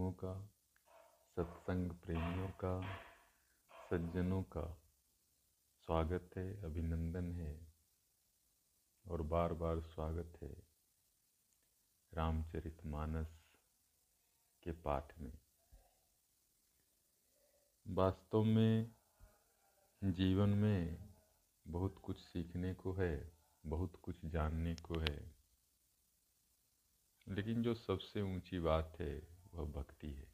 बंधुओं का, सत्संग प्रेमियों का, सज्जनों का स्वागत है, अभिनंदन है और बार बार स्वागत है रामचरितमानस के पाठ में। वास्तव में जीवन में बहुत कुछ सीखने को है, बहुत कुछ जानने को है, लेकिन जो सबसे ऊँची बात है वह भक्ति है।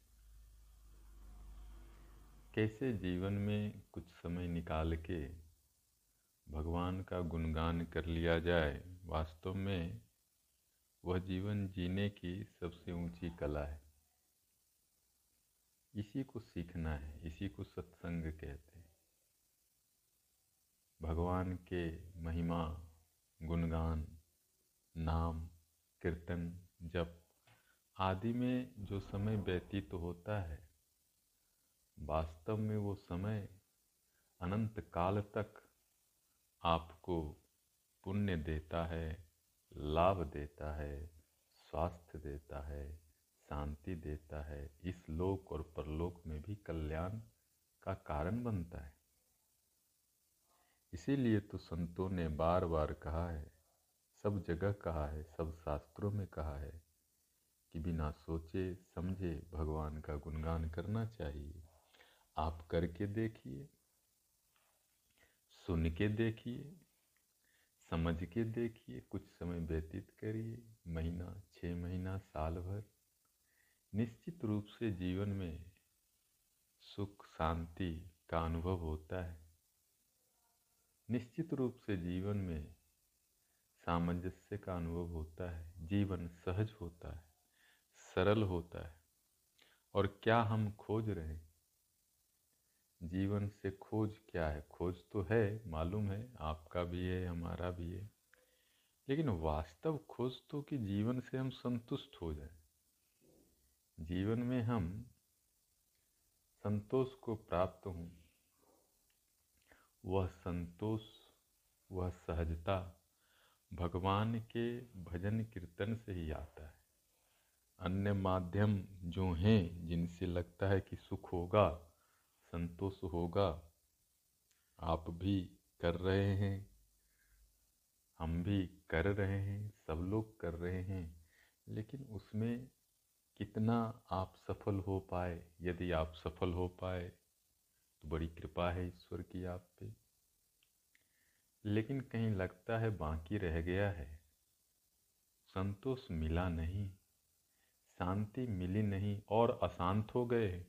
कैसे जीवन में कुछ समय निकाल के भगवान का गुणगान कर लिया जाए, वास्तव में वह जीवन जीने की सबसे ऊँची कला है। इसी को सीखना है, इसी को सत्संग कहते हैं। भगवान के महिमा, गुणगान, नाम, कीर्तन, जप आदि में जो समय व्यतीत तो होता है, वास्तव में वो समय अनंत काल तक आपको पुण्य देता है, लाभ देता है, स्वास्थ्य देता है, शांति देता है। इस लोक और परलोक में भी कल्याण का कारण बनता है। इसीलिए तो संतों ने बार बार कहा है, सब जगह कहा है, सब शास्त्रों में कहा है कि बिना सोचे, समझे भगवान का गुणगान करना चाहिए। आप करके देखिए, सुन के देखिए, समझ के देखिए, कुछ समय व्यतीत करिए, महीना छः महीना, साल भर। निश्चित रूप से जीवन में सुख, शांति का अनुभव होता है। निश्चित रूप से जीवन में सामंजस्य का अनुभव होता है, जीवन सहज होता है। सरल होता है और क्या हम खोज रहे जीवन से खोज क्या है? खोज तो है, मालूम है, आपका भी है, हमारा भी है। लेकिन वास्तव खोज तो कि जीवन से हम संतुष्ट हो जाए। जीवन में हम संतोष को प्राप्त हों। वह संतोष, वह सहजता भगवान के भजन कीर्तन से ही आता है। अन्य माध्यम जो हैं, जिनसे लगता है कि सुख होगा, संतोष होगा, आप भी कर रहे हैं, हम भी कर रहे हैं, सब लोग कर रहे हैं, लेकिन उसमें कितना आप सफल हो पाए? यदि आप सफल हो पाए तो बड़ी कृपा है ईश्वर की आप पे। लेकिन कहीं लगता है बाकी रह गया है। संतोष मिला नहीं। शांति मिली नहीं और अशांत हो गए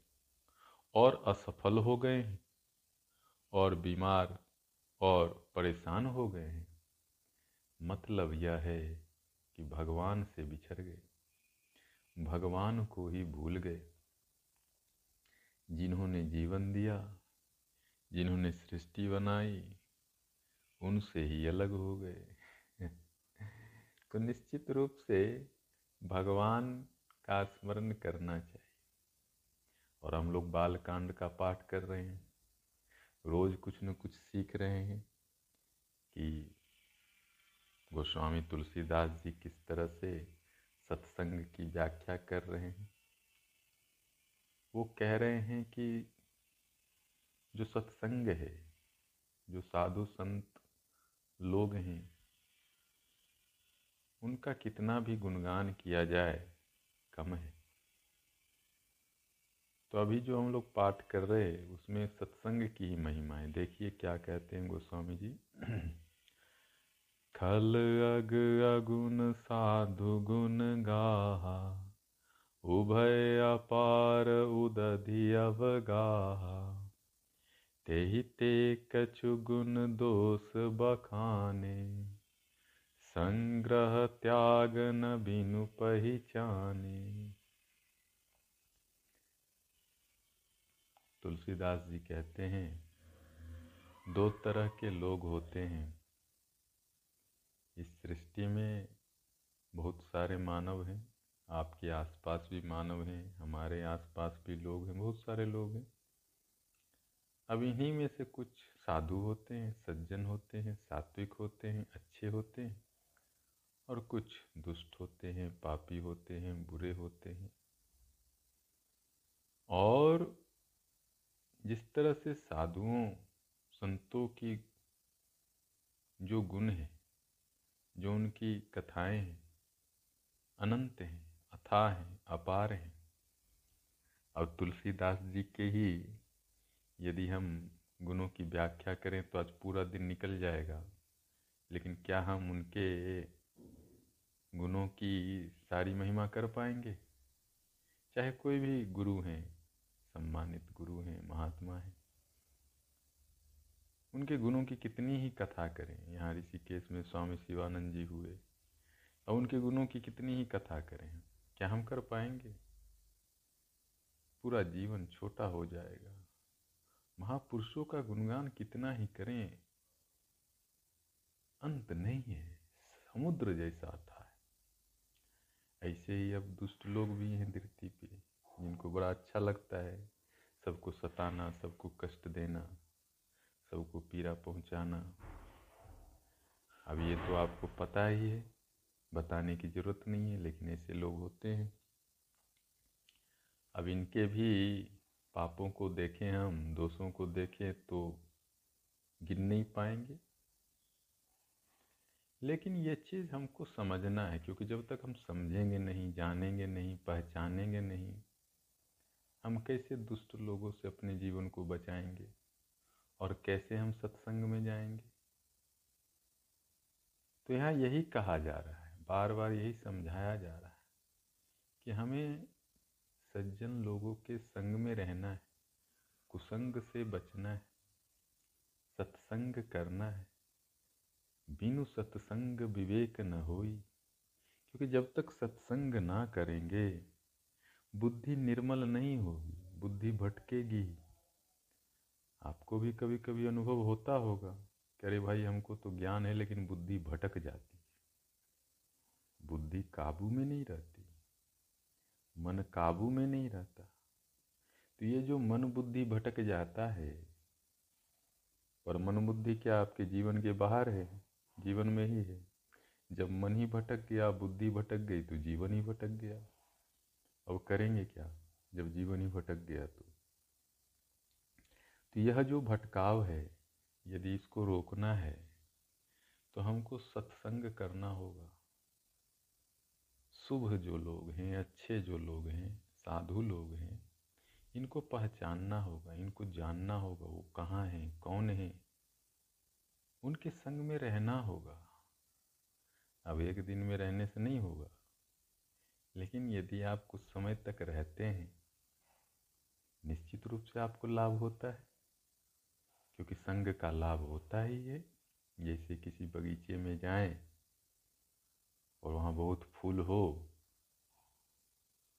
और असफल हो गए और बीमार और परेशान हो गए। हैं मतलब यह है कि भगवान से बिछड़ गए, भगवान को ही भूल गए। जिन्होंने जीवन दिया, जिन्होंने सृष्टि बनाई, उनसे ही अलग हो गए। तो निश्चित रूप से भगवान का स्मरण करना चाहिए। और हम लोग बाल कांड का पाठ कर रहे हैं। रोज कुछ न कुछ सीख रहे हैं कि गोस्वामी तुलसीदास जी किस तरह से सत्संग की व्याख्या कर रहे हैं। वो कह रहे हैं कि जो सत्संग है, जो साधु संत लोग हैं, उनका कितना भी गुणगान किया जाए कम है। तो अभी जो हम लोग पाठ कर रहे हैं, उसमें सत्संग की महिमा है। देखिए क्या कहते हैं गोस्वामी जी। खल अग अगुण साधु गुण गाहा, उभय अपार उदधि अवगाहा। तेहि ते कछु गुण दोष बखाने संग्रह त्याग न बिनु पहचाने तुलसीदास जी कहते हैं, दो तरह के लोग होते हैं। इस सृष्टि में बहुत सारे मानव हैं, आपके आसपास भी मानव हैं, हमारे आसपास भी लोग हैं, बहुत सारे लोग हैं। अब इन्हीं में से कुछ साधु होते हैं, सज्जन होते हैं, सात्विक होते हैं, अच्छे होते हैं। और कुछ दुष्ट होते हैं, पापी होते हैं, बुरे होते हैं। और जिस तरह से साधुओं, संतों की जो गुण है, जो उनकी कथाएँ हैं, अनंत हैं अथाह हैं, अपार हैं और तुलसीदास जी के ही यदि हम गुणों की व्याख्या करें तो आज पूरा दिन निकल जाएगा, लेकिन क्या हम उनके गुणों की सारी महिमा कर पाएँगे। चाहे कोई भी गुरु हैं, सम्मानित गुरु हैं, महात्मा हैं, उनके गुणों की कितनी ही कथा करें। यहाँ ऋषिकेश में स्वामी शिवानंद जी हुए और उनके गुणों की कितनी ही कथा करें, क्या हम कर पाएँगे? पूरा जीवन छोटा हो जाएगा। महापुरुषों का गुणगान कितना ही करें, अंत नहीं है, समुद्र जैसा था। ऐसे ही अब दुष्ट लोग भी हैं धरती पे, जिनको बड़ा अच्छा लगता है सबको सताना, सबको कष्ट देना, सबको पीड़ा पहुंचाना। अब ये तो आपको पता ही है, बताने की ज़रूरत नहीं है, लेकिन ऐसे लोग होते हैं। अब इनके भी पापों को देखें हम, दोषों को देखें तो गिन नहीं पाएँगे। लेकिन ये चीज़ हमको समझना है, क्योंकि जब तक हम समझेंगे नहीं, जानेंगे नहीं, पहचानेंगे नहीं, हम कैसे दुष्ट लोगों से अपने जीवन को बचाएँगे और कैसे हम सत्संग में जाएँगे? तो यहाँ यही कहा जा रहा है बार बार यही समझाया जा रहा है कि हमें सज्जन लोगों के संग में रहना है, कुसंग से बचना है, सत्संग करना है। बिनु सत्संग विवेक न होई। क्योंकि जब तक सत्संग ना करेंगे, बुद्धि निर्मल नहीं होगी, बुद्धि भटकेगी। आपको भी कभी कभी अनुभव होता होगा कि अरे भाई, हमको तो ज्ञान है, लेकिन बुद्धि भटक जाती। है बुद्धि काबू में नहीं रहती, मन काबू में नहीं रहता। तो ये जो मन बुद्धि भटक जाता है और मन बुद्धि क्या आपके जीवन के बाहर है? जीवन में ही है। जब मन ही भटक गया, बुद्धि भटक गई तो जीवन ही भटक गया। अब करेंगे क्या? जब जीवन ही भटक गया तो। तो यह जो भटकाव है, यदि इसको रोकना है तो हमको सत्संग करना होगा। शुभ जो लोग हैं, अच्छे जो लोग हैं, साधु लोग हैं, इनको पहचानना होगा, इनको जानना होगा वो कहाँ हैं, कौन हैं। उनके संग में रहना होगा। अब एक दिन में रहने से नहीं होगा। लेकिन यदि आप कुछ समय तक रहते हैं, निश्चित रूप से आपको लाभ होता है। क्योंकि संग का लाभ होता ही है। जैसे किसी बगीचे में जाएँ और वहाँ बहुत फूल हो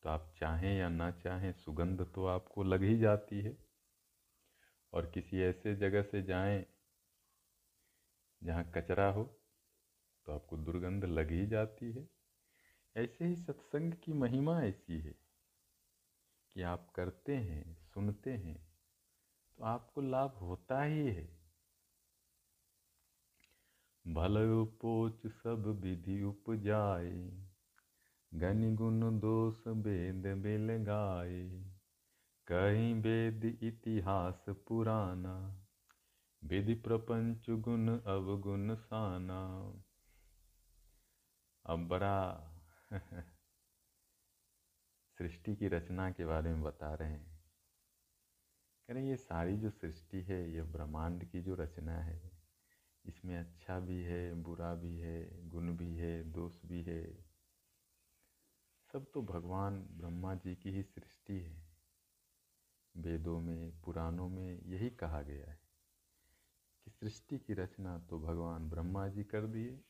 तो आप चाहें या ना चाहें, सुगंध तो आपको लग ही जाती है। और किसी ऐसे जगह से जाएँ जहाँ कचरा हो तो आपको दुर्गंध लग ही जाती है। ऐसे ही सत्संग की महिमा ऐसी है कि आप करते हैं, सुनते हैं तो आपको लाभ होता ही है। भल पोच सब विधि उपजाए, गनि गुण दोष वेद बेल गाए कहीं वेद इतिहास पुराना विधि प्रपंच गुण अवगुण साना। अब बड़ा सृष्टि की रचना के बारे में बता रहे हैं। कह रहे ये सारी जो सृष्टि है, ये ब्रह्मांड की जो रचना है, इसमें अच्छा भी है, बुरा भी है, गुण भी है, दोष भी है, सब तो भगवान ब्रह्मा जी की ही सृष्टि है। वेदों में, पुराणों में यही कहा गया है। सृष्टि की रचना तो भगवान ब्रह्मा जी कर दिए।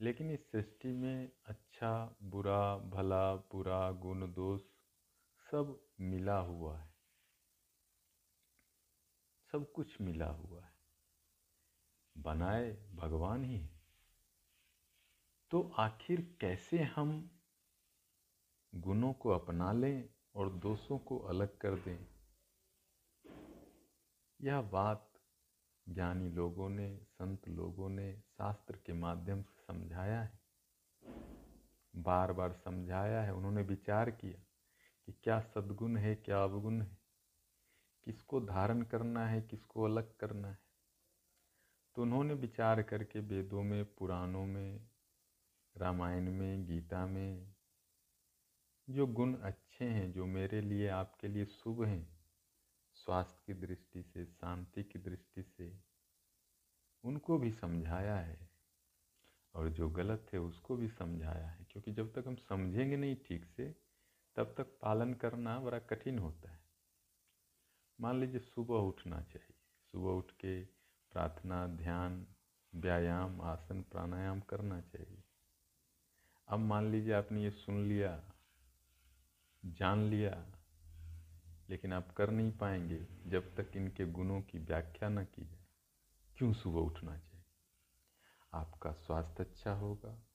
लेकिन इस सृष्टि में अच्छा बुरा, भला बुरा गुण, दोष सब मिला हुआ है। सब कुछ मिला हुआ है। बनाए भगवान ही है। तो आखिर कैसे हम गुणों को अपना लें और दोषों को अलग कर दें? यह बात ज्ञानी लोगों ने, संत लोगों ने शास्त्र के माध्यम से समझाया है। बार बार समझाया है। उन्होंने विचार किया कि क्या सद्गुण है, क्या अवगुण है। किसको धारण करना है, किसको अलग करना है। तो उन्होंने विचार करके वेदों में, पुराणों में, रामायण में, गीता में, जो गुण अच्छे हैं, जो मेरे लिए, आपके लिए शुभ हैं स्वास्थ्य की दृष्टि से, शांति की दृष्टि से उनको भी समझाया है और जो गलत है उसको भी समझाया है। क्योंकि जब तक हम समझेंगे नहीं ठीक से, तब तक पालन करना बड़ा कठिन होता है। मान लीजिए सुबह उठना चाहिए। सुबह उठ के प्रार्थना, ध्यान, व्यायाम, आसन, प्राणायाम करना चाहिए। अब मान लीजिए आपने ये सुन लिया, जान लिया लेकिन आप कर नहीं पाएँगे जब तक इनके गुणों की व्याख्या न की जाए। क्यों सुबह उठना चाहिए? आपका स्वास्थ्य अच्छा होगा,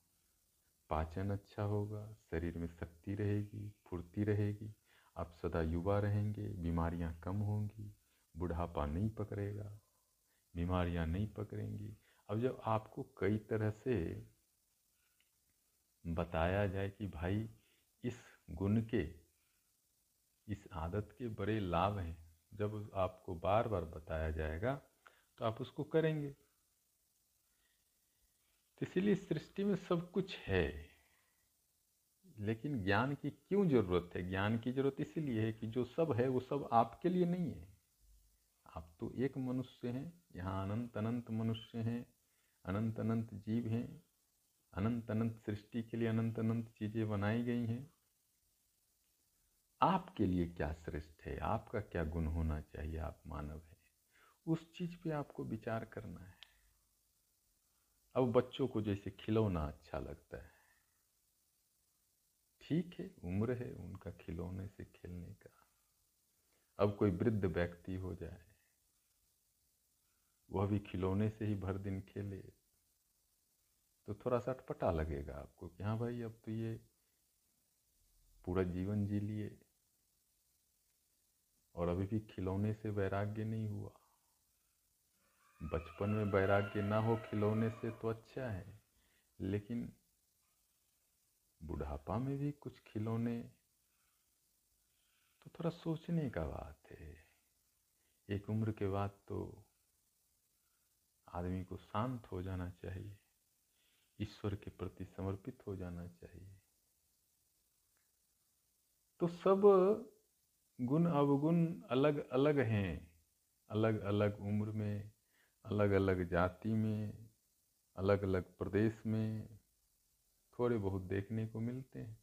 पाचन अच्छा होगा, शरीर में शक्ति रहेगी, फुर्ती रहेगी, आप सदा युवा रहेंगे, बीमारियाँ कम होंगी, बुढ़ापा नहीं पकड़ेगा, बीमारियाँ नहीं पकड़ेंगी। अब जब आपको कई तरह से बताया जाए कि भाई इस गुण के इस आदत के बड़े लाभ हैं। जब आपको बार बार बताया जाएगा तो आप उसको करेंगे। तो इसीलिए सृष्टि में सब कुछ है, लेकिन ज्ञान की क्यों ज़रूरत है? ज्ञान की ज़रूरत इसीलिए है कि जो सब है, वो सब आपके लिए नहीं है। आप तो एक मनुष्य हैं, यहाँ अनंत अनंत मनुष्य हैं, अनंत अनंत जीव हैं, अनंत अनंत सृष्टि के लिए अनंत अनंत चीज़ें बनाई गई हैं। आपके लिए क्या श्रेष्ठ है? आपका क्या गुण होना चाहिए? आप मानव है। उस चीज़ पे आपको विचार करना है। अब बच्चों को जैसे खिलौना अच्छा लगता है। ठीक है, उम्र है उनका खिलौने से खेलने का। अब कोई वृद्ध व्यक्ति हो जाए, वह भी खिलौने से ही भर दिन खेले तो थोड़ा सा अटपटा लगेगा आपको कि हाँ भाई, अब तो ये पूरा जीवन जी लिए। और अभी भी खिलौने से वैराग्य नहीं हुआ। बचपन में वैराग्य ना हो खिलौने से तो अच्छा है, लेकिन बुढ़ापा में भी कुछ खिलौने तो थोड़ा सोचने का बात है। एक उम्र के बाद तो आदमी को शांत हो जाना चाहिए, ईश्वर के प्रति समर्पित हो जाना चाहिए। तो सब गुण अवगुण अलग अलग हैं। अलग अलग उम्र में, अलग अलग जाति में, अलग अलग प्रदेश में थोड़े बहुत देखने को मिलते हैं।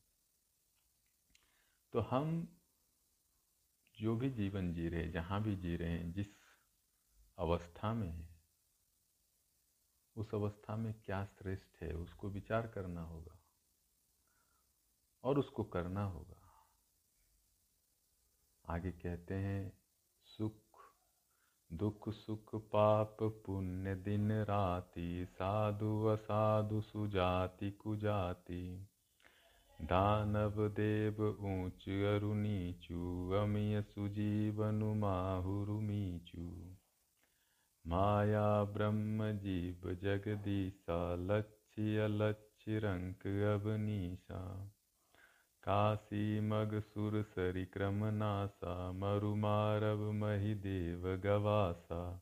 तो हम जो भी जीवन जी रहे जहाँ भी जी रहे हैं, जिस अवस्था में है, उस अवस्था में क्या श्रेष्ठ है, उसको विचार करना होगा और उसको करना होगा। आगे कहते हैं, सुख, दुख, सुख पाप, पुण्य दिन राति, साधु असाधु सुजाति कुजाति। दानव देव ऊंच अरु अमिय सुजीवनु माहुरु मीचू। माया ब्रह्म जीव जगदीशा लक्ष्य लक्ष्य रंक अबनीसा काशी मग सुर सरिक्रम नासा मरुमारव महिदेव गवासा।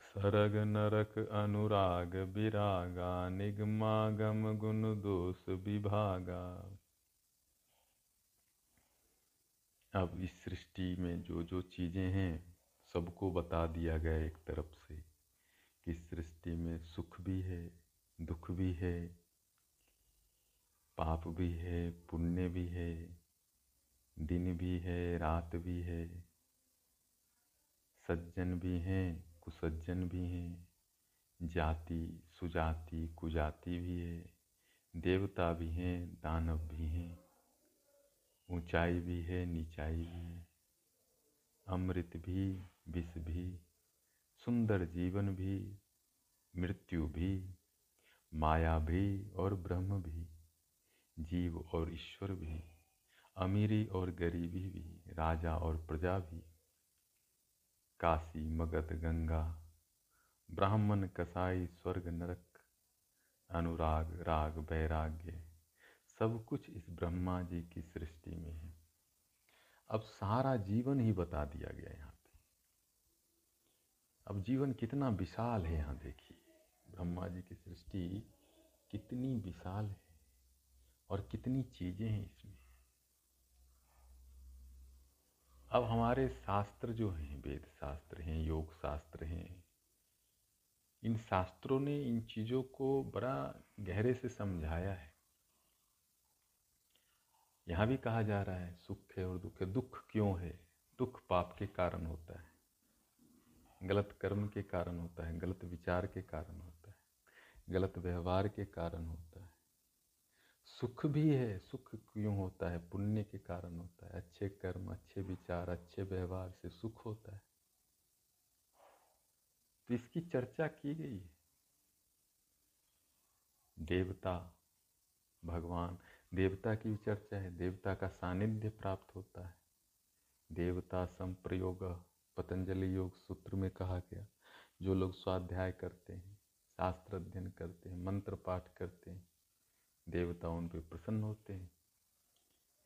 सरग नरक अनुराग विरागा निगमागम गुण दोष विभागा अब इस सृष्टि में जो जो चीज़ें हैं, सबको बता दिया गया एक तरफ़ से कि सृष्टि में सुख भी है, दुख भी है पाप भी है, पुण्य भी है, दिन भी है, रात भी है। सज्जन भी हैं, कुसज्जन भी हैं, जाति, सुजाति, कुजाति भी है, देवता भी हैं, दानव भी हैं, ऊंचाई भी है, नीचाई भी है, अमृत भी, विष भी, सुंदर जीवन भी, मृत्यु भी, माया भी और ब्रह्म भी। जीव और ईश्वर भी, अमीरी और गरीबी भी, राजा और प्रजा भी। काशी, मगध, गंगा, ब्राह्मण, कसाई, स्वर्ग, नरक, अनुराग, राग, वैराग्य, सब कुछ इस ब्रह्मा जी की सृष्टि में है। अब सारा जीवन ही बता दिया गया यहाँ पे। अब जीवन कितना विशाल है यहाँ देखिए। ब्रह्मा जी की सृष्टि कितनी विशाल है। और कितनी चीज़ें हैं इसमें। अब हमारे शास्त्र जो हैं, वेद शास्त्र हैं, योग शास्त्र हैं, इन शास्त्रों ने इन चीज़ों को बड़ा गहरे से समझाया है। यहाँ भी कहा जा रहा है, सुख है और दुख है। दुख क्यों है? दुख पाप के कारण होता है। गलत कर्म के कारण होता है। गलत विचार के कारण होता है। गलत व्यवहार के कारण होता है। सुख भी है, सुख क्यों होता है? पुण्य के कारण होता है। अच्छे कर्म, अच्छे विचार, अच्छे व्यवहार से सुख होता है। तो इसकी चर्चा की गई है। देवता, भगवान, देवता की भी चर्चा है। देवता का सानिध्य प्राप्त होता है। देवता संप्रयोग, पतंजलि योग सूत्र में कहा गया। जो लोग स्वाध्याय करते हैं शास्त्र अध्ययन करते हैं, मंत्र पाठ करते हैं देवता उन पर प्रसन्न होते हैं।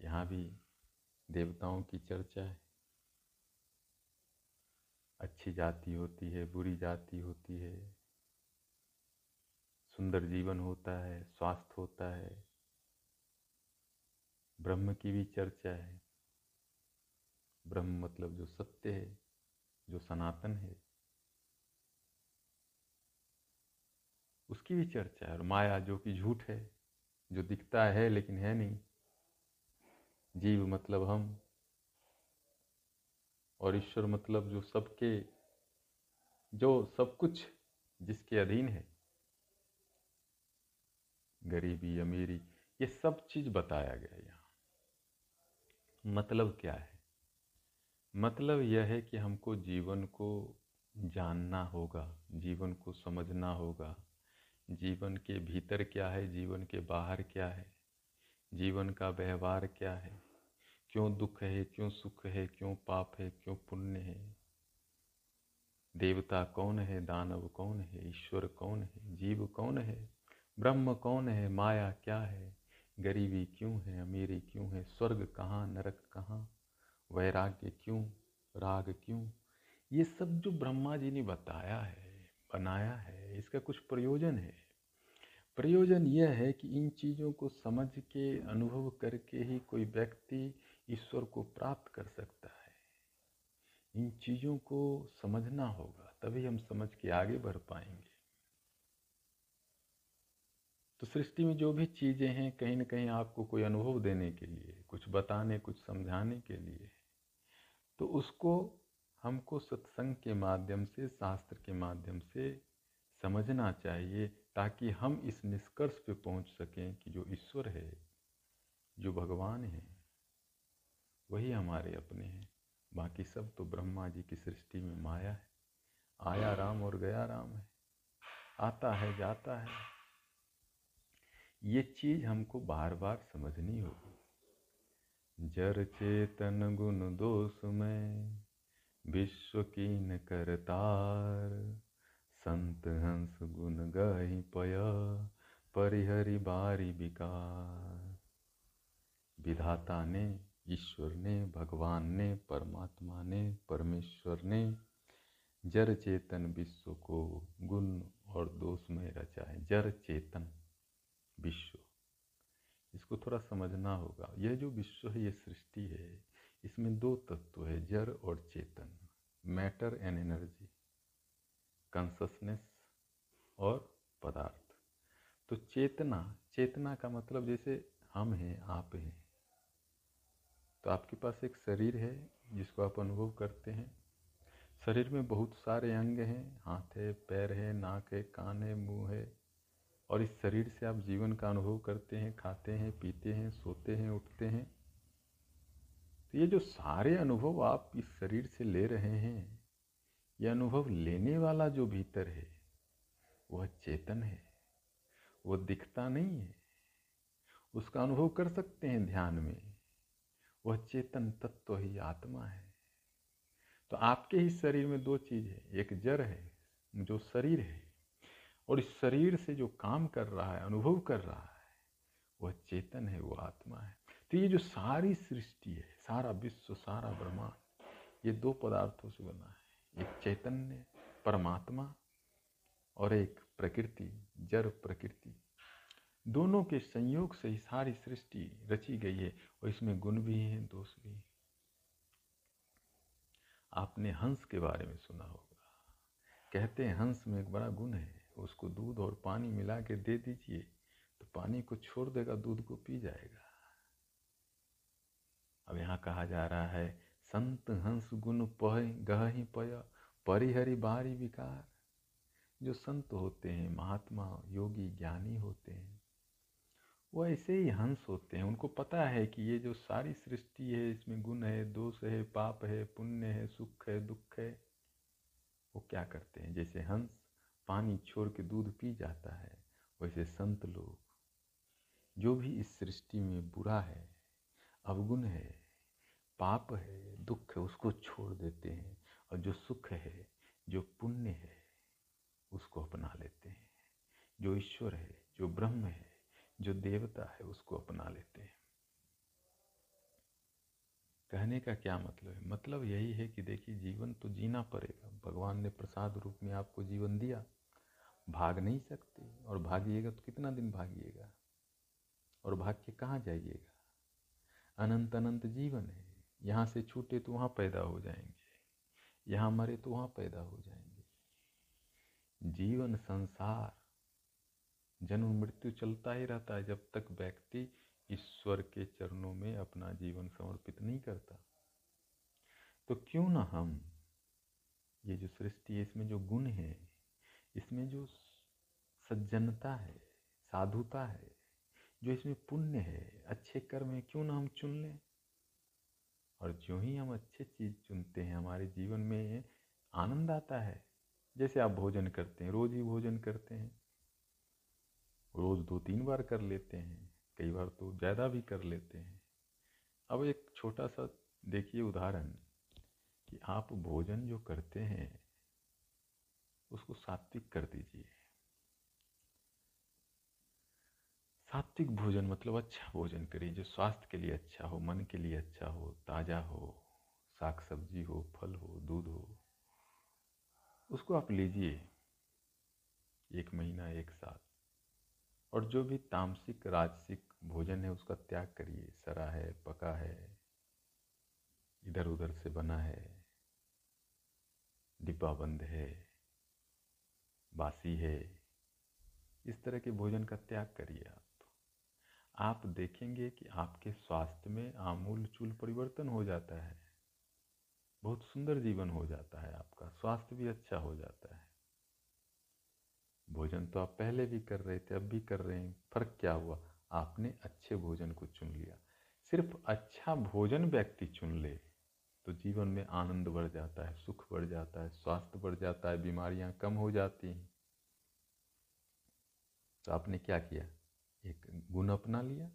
यहाँ भी देवताओं की चर्चा है। अच्छी जाति होती है, बुरी जाति होती है, सुंदर जीवन होता है, स्वास्थ्य होता है, ब्रह्म की भी चर्चा है। ब्रह्म मतलब जो सत्य है, जो सनातन है, उसकी भी चर्चा है और माया जो कि झूठ है जो दिखता है लेकिन है नहीं। जीव मतलब हम। और ईश्वर मतलब जो सबके, जो सब कुछ जिसके अधीन है। गरीबी, अमीरी, ये सब चीज़ बताया गया यहाँ। मतलब क्या है? मतलब यह है कि हमको जीवन को जानना होगा, जीवन को समझना होगा। जीवन के भीतर क्या है, जीवन के बाहर क्या है, जीवन का व्यवहार क्या है, क्यों दुख है, क्यों सुख है, क्यों पाप है, क्यों पुण्य है, देवता कौन है, दानव कौन है, ईश्वर कौन है, जीव कौन है, ब्रह्म कौन है, माया क्या है, गरीबी क्यों है, अमीरी क्यों है, स्वर्ग कहाँ, नरक कहाँ, वैराग्य क्यों, राग क्यों, ये सब जो ब्रह्मा जी ने बताया है बनाया है, इसका कुछ प्रयोजन है। प्रयोजन यह है कि इन चीज़ों को समझ के, अनुभव करके ही कोई व्यक्ति ईश्वर को प्राप्त कर सकता है। इन चीज़ों को समझना होगा, तभी हम समझ के आगे बढ़ पाएँगे। तो सृष्टि में जो भी चीज़ें हैं, कहीं ना कहीं आपको कोई अनुभव देने के लिए, कुछ बताने, कुछ समझाने के लिए तो उसको हमको सत्संग के माध्यम से, शास्त्र के माध्यम से समझना चाहिए ताकि हम इस निष्कर्ष पे पहुँच सकें कि जो ईश्वर है, जो भगवान है, वही हमारे अपने हैं। बाकी सब तो ब्रह्मा जी की सृष्टि में माया है। आया राम और गया राम है। आता है, जाता है। ये चीज़ हमको बार बार समझनी होगी। जर चेतन गुण दोष में विश्व की न करतार संत हंस गुण गही पय, परिहरि बारी विकार। विधाता ने, ईश्वर ने, भगवान ने, परमात्मा ने, परमेश्वर ने, जर चेतन विश्व को गुण और दोष में रचा है जर चेतन विश्व। इसको थोड़ा समझना होगा। यह जो विश्व है ये सृष्टि है इसमें दो तत्व है, जड़ और चेतन, मैटर एंड एनर्जी कॉन्सनेस और पदार्थ। तो चेतना चेतना का मतलब जैसे हम हैं, आप हैं तो आपके पास एक शरीर है जिसको आप अनुभव करते हैं। शरीर में बहुत सारे अंग हैं, हाथ है, पैर है, नाक है, कान है, मुँह है, और इस शरीर से आप जीवन का अनुभव करते हैं, खाते हैं, पीते हैं, सोते हैं, उठते हैं। तो ये जो सारे अनुभव आप इस शरीर से ले रहे हैं, ये अनुभव लेने वाला जो भीतर है, वह चेतन है वो दिखता नहीं है। उसका अनुभव कर सकते हैं ध्यान में, वह चेतन तत्व ही आत्मा है। तो आपके ही शरीर में दो चीज़ है, एक जड़ है, जो शरीर है, और इस शरीर से जो काम कर रहा है, अनुभव कर रहा है, वह चेतन है वो आत्मा है। तो ये जो सारी सृष्टि है सारा विश्व, सारा ब्रह्मांड, ये दो पदार्थों से बना है। एक चैतन्य, परमात्मा और एक प्रकृति, जड़ प्रकृति। दोनों के संयोग से ही सारी सृष्टि रची गई है और इसमें गुण भी हैं, दोष भी हैं। आपने हंस के बारे में सुना होगा। कहते हैं, हंस में एक बड़ा गुण है, उसको दूध और पानी मिला के दे दीजिए तो पानी को छोड़ देगा, दूध को पी जाएगा। अब यहाँ कहा जा रहा है, संत हंस गुण पह गह पय, परिहरि बारी विकार। जो संत होते हैं, महात्मा, योगी, ज्ञानी होते हैं, वो ऐसे ही हंस होते हैं। उनको पता है कि ये जो सारी सृष्टि है, इसमें गुण है, दोष है, पाप है, पुण्य है, सुख है, दुख है, वो क्या करते हैं? जैसे हंस पानी छोड़ के दूध पी जाता है, वैसे संत लोग, जो भी इस सृष्टि में बुरा है, अवगुण है पाप है, दुख है, उसको छोड़ देते हैं और जो सुख है, जो पुण्य है, उसको अपना लेते हैं। जो ईश्वर है, जो ब्रह्म है, जो देवता है, उसको अपना लेते हैं। कहने का क्या मतलब है? मतलब यही है कि देखिए, जीवन तो जीना पड़ेगा। भगवान ने प्रसाद रूप में आपको जीवन दिया। भाग नहीं सकते और भागिएगा तो कितना दिन भागिएगा? और भाग के कहाँ जाइएगा? अनंत अनंत जीवन है। यहाँ से छूटे तो वहाँ पैदा हो जाएँगे, यहाँ मरे तो वहाँ पैदा हो जाएँगे। जीवन संसार, जन्म मृत्यु चलता ही रहता है जब तक व्यक्ति ईश्वर के चरणों में अपना जीवन समर्पित नहीं करता। तो क्यों ना हम, ये जो सृष्टि है, इसमें जो गुण है, इसमें जो सज्जनता है, साधुता है, जो इसमें पुण्य है, अच्छे कर्म है, क्यों ना हम चुन लें? और जो ही हम अच्छे चीज़ चुनते हैं, हमारे जीवन में आनंद आता है। जैसे आप भोजन करते हैं, रोज ही भोजन करते हैं। रोज़ दो तीन बार कर लेते हैं, कई बार तो ज़्यादा भी कर लेते हैं। अब एक छोटा सा देखिए उदाहरण कि आप भोजन जो करते हैं, उसको सात्विक कर दीजिए। सात्विक भोजन मतलब अच्छा भोजन करिए, जो स्वास्थ्य के लिए अच्छा हो, मन के लिए अच्छा हो, ताज़ा हो साग सब्ज़ी हो, फल हो, दूध हो, उसको आप लीजिए एक महीना, एक साल। और जो भी तामसिक, राजसिक भोजन है, उसका त्याग करिए। सरा है, पका है इधर उधर से बना है डिब्बा बंद है, बासी है, इस तरह के भोजन का त्याग करिए आप। आप देखेंगे कि आपके स्वास्थ्य में आमूल चूल परिवर्तन हो जाता है। बहुत सुंदर जीवन हो जाता है आपका, स्वास्थ्य भी अच्छा हो जाता है। भोजन तो आप पहले भी कर रहे थे, अब भी कर रहे हैं, फ़र्क क्या हुआ? आपने अच्छे भोजन को चुन लिया। सिर्फ़ अच्छा भोजन व्यक्ति चुन ले तो जीवन में आनंद बढ़ जाता है, सुख बढ़ जाता है, स्वास्थ्य बढ़ जाता है, बीमारियाँ कम हो जाती हैं। तो आपने क्या किया? एक गुण अपना लिया।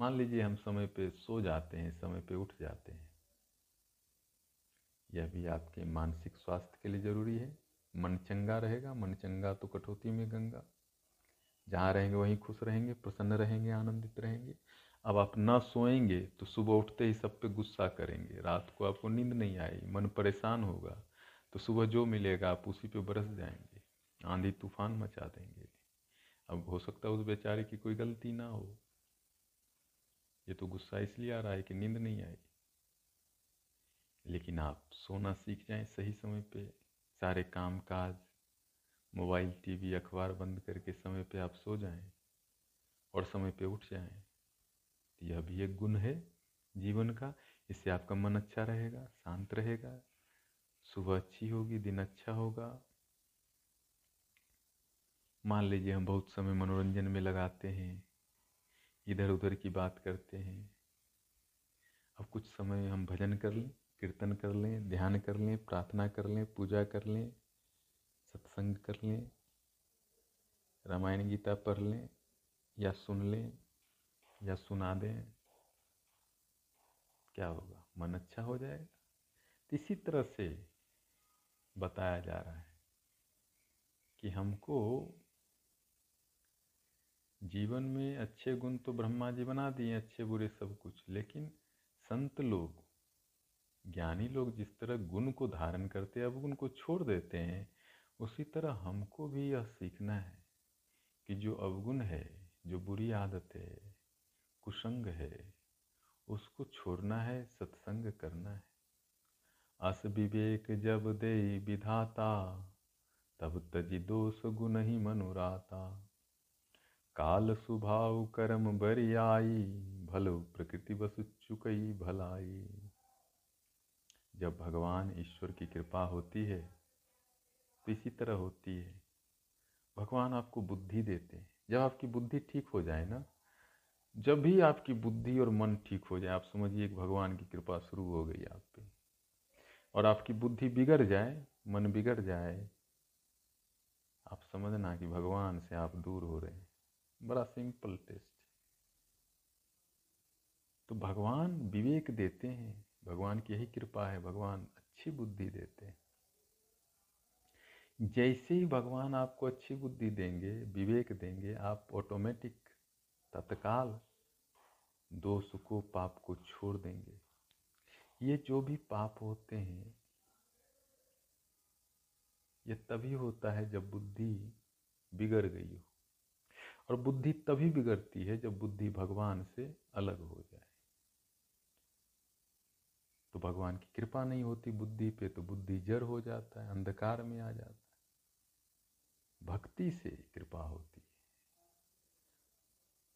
मान लीजिए हम समय पे सो जाते हैं, समय पे उठ जाते हैं। यह भी आपके मानसिक स्वास्थ्य के लिए ज़रूरी है। मन चंगा रहेगा, मन चंगा तो कटौती में गंगा। जहाँ रहेंगे वहीं खुश रहेंगे, प्रसन्न रहेंगे, आनंदित रहेंगे। अब आप न सोएँगे तो सुबह उठते ही सब पे गुस्सा करेंगे। रात को आपको नींद नहीं आएगी, मन परेशान होगा। तो सुबह जो मिलेगा आप उसी पे बरस जाएँगे। आंधी तूफ़ान मचा देंगे। अब हो सकता है उस बेचारे की कोई गलती ना हो। ये तो गुस्सा इसलिए आ रहा है कि नींद नहीं आई। लेकिन आप सोना सीख जाएँ सही समय पे। सारे काम काज मोबाइल, टीवी, अखबार बंद करके समय पे आप सो जाएँ और समय पे उठ जाएँ। तो यह भी एक गुण है जीवन का। इससे आपका मन अच्छा रहेगा, शांत रहेगा। सुबह अच्छी होगी, दिन अच्छा होगा। मान लीजिए हम बहुत समय मनोरंजन में लगाते हैं इधर उधर की बात करते हैं। अब कुछ समय हम भजन कर लें, कीर्तन कर लें, ध्यान कर लें, प्रार्थना कर लें, पूजा कर लें, सत्संग कर लें, रामायण गीता पढ़ लें, या सुन लें, या सुना दें, क्या होगा? मन अच्छा हो जाएगा। तो इसी तरह से बताया जा रहा है कि हमको जीवन में अच्छे गुण तो ब्रह्मा जी बना दिए, अच्छे बुरे सब कुछ, लेकिन संत लोग, ज्ञानी लोग जिस तरह गुण को धारण करते हैं अवगुण को छोड़ देते हैं, उसी तरह हमको भी यह सीखना है कि जो अवगुण है, जो बुरी आदत है, कुसंग है, उसको छोड़ना है, सत्संग करना है। अस विवेक जब दे विधाता, तब तजी दोष गुण ही मनुराता। काल सुभाव कर्म बरियाई भलो प्रकृति बस चुकई भलाई। जब भगवान ईश्वर की कृपा होती है तो इसी तरह होती है। भगवान आपको बुद्धि देते हैं। जब आपकी बुद्धि ठीक हो जाए ना, जब भी आपकी बुद्धि और मन ठीक हो जाए, आप समझिए कि भगवान की कृपा शुरू हो गई आप पे। और आपकी बुद्धि बिगड़ जाए, मन बिगड़ जाए, आप समझना कि भगवान से आप दूर हो रहे हैं। बड़ा सिंपल टेस्ट। तो भगवान विवेक देते हैं, भगवान की यही कृपा है, भगवान अच्छी बुद्धि देते हैं। जैसे ही भगवान आपको अच्छी बुद्धि देंगे, विवेक देंगे, आप ऑटोमेटिक तत्काल दोष को पाप को छोड़ देंगे। ये जो भी पाप होते हैं, ये तभी होता है जब बुद्धि बिगड़ गई हो। और बुद्धि तभी बिगड़ती है जब बुद्धि भगवान से अलग हो जाए। तो भगवान की कृपा नहीं होती बुद्धि पे तो बुद्धि जड़ हो जाता है, अंधकार में आ जाता है। भक्ति से कृपा होती है।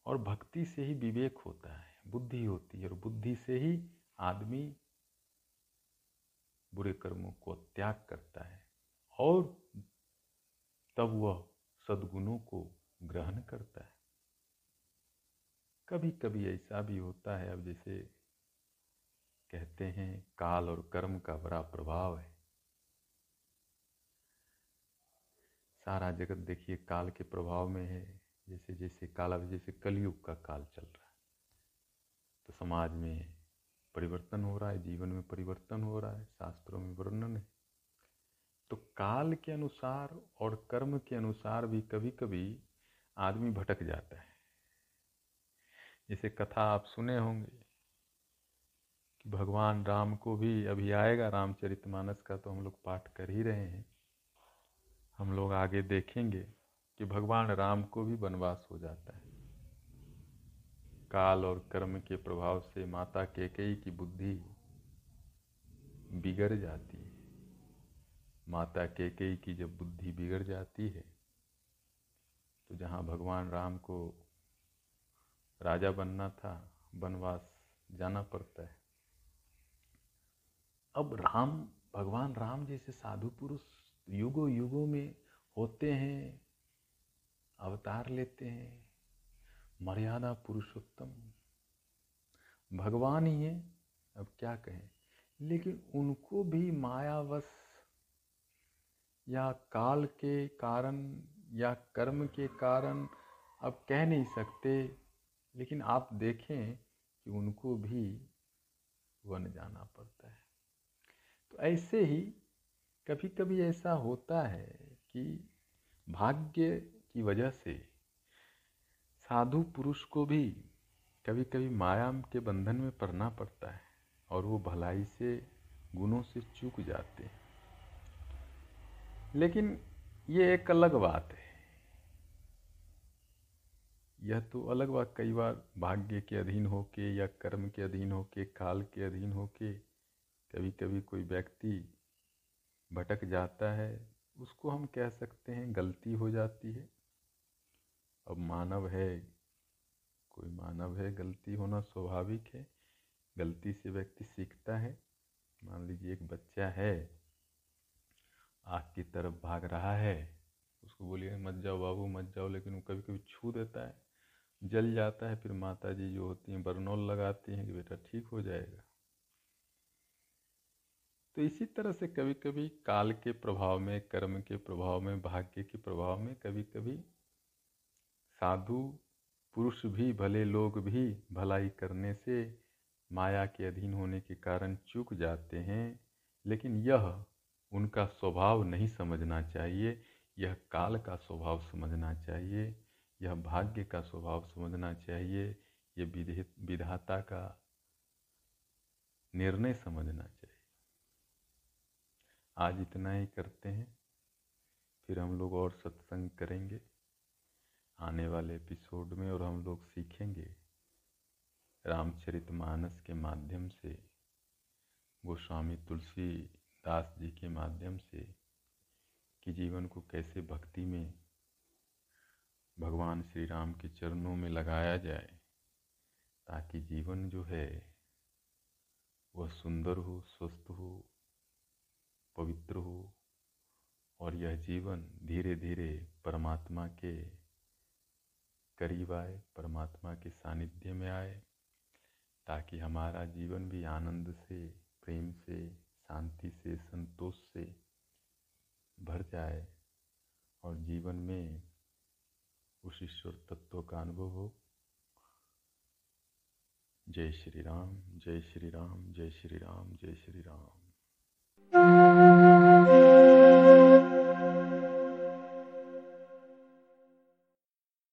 और भक्ति से ही विवेक होता है, बुद्धि होती है, और बुद्धि से ही आदमी बुरे कर्मों को त्याग करता है। और तब वह सद्गुणों को ग्रहण करता है। कभी कभी ऐसा भी होता है, अब जैसे कहते हैं, काल और कर्म का बड़ा प्रभाव है। सारा जगत देखिए, काल के प्रभाव में है, जैसे जैसे काला जैसे कलयुग का काल चल रहा है। तो समाज में परिवर्तन हो रहा है, जीवन में परिवर्तन हो रहा है, शास्त्रों में वर्णन है। तो काल के अनुसार और कर्म के अनुसार भी कभी कभी आदमी भटक जाता है। जैसे कथा आप सुने होंगे कि भगवान राम को भी अभी आएगा रामचरितमानस का तो हम लोग पाठ कर ही रहे हैं। हम लोग आगे देखेंगे कि भगवान राम को भी वनवास हो जाता है। काल और कर्म के प्रभाव से माता केकई की बुद्धि बिगड़ जाती है। माता केकई की जब बुद्धि बिगड़ जाती है तो जहाँ भगवान राम को राजा बनना था, वनवास जाना पड़ता है। अब राम, भगवान राम जैसे साधु पुरुष युगों युगों में होते हैं, अवतार लेते हैं, मर्यादा पुरुषोत्तम। भगवान ही है, अब क्या कहें? लेकिन उनको भी मायावश या काल के कारण या कर्म के कारण अब कह नहीं सकते, लेकिन आप देखें कि उनको भी वन जाना पड़ता है। तो ऐसे ही कभी कभी ऐसा होता है कि भाग्य की वजह से साधु पुरुष को भी कभी कभी माया के बंधन में पड़ना पड़ता है और वो भलाई से, गुणों से चूक जाते हैं। लेकिन ये एक अलग बात है। यह तो अलग बात, कई बार भाग्य के अधीन होके या कर्म के अधीन होके, काल के अधीन होके कभी कभी कोई व्यक्ति भटक जाता है, उसको हम कह सकते हैं गलती हो जाती है। अब मानव है, कोई मानव है, गलती होना स्वाभाविक है, गलती से व्यक्ति सीखता है। मान लीजिए एक बच्चा है, आग की तरफ़ भाग रहा है, उसको बोलिए, मत जाओ बाबू, मत जाओ, लेकिन वो कभी कभी छू देता है। जल जाता है, फिर माता जी जो होती हैं, बरनौल लगाती हैं कि बेटा ठीक हो जाएगा। तो इसी तरह से कभी कभी काल के प्रभाव में, कर्म के प्रभाव में, भाग्य के प्रभाव में कभी कभी साधु पुरुष भी, भले लोग भी भलाई करने से माया के अधीन होने के कारण चूक जाते हैं, लेकिन यह उनका स्वभाव नहीं समझना चाहिए, यह काल का स्वभाव समझना चाहिए। यह भाग्य का स्वभाव समझना चाहिए ये विधाता का निर्णय समझना चाहिए। आज इतना ही करते हैं, फिर हम लोग और सत्संग करेंगे, आने वाले एपिसोड में और हम लोग सीखेंगे। रामचरित मानस के माध्यम से, गोस्वामी तुलसी दास जी के माध्यम से, कि जीवन को कैसे भक्ति में भगवान श्री राम के चरणों में लगाया जाए, ताकि जीवन जो है, वह सुंदर हो, स्वस्थ हो, पवित्र हो, और यह जीवन धीरे धीरे परमात्मा के करीब आए, परमात्मा के सानिध्य में आए, ताकि हमारा जीवन भी आनंद से, प्रेम से, शांति से, संतोष से भर जाए, और जीवन में उस ईश्वर तत्व का अनुभव हो। जय श्री राम, जय श्री राम, जय श्री राम, जय श्री राम।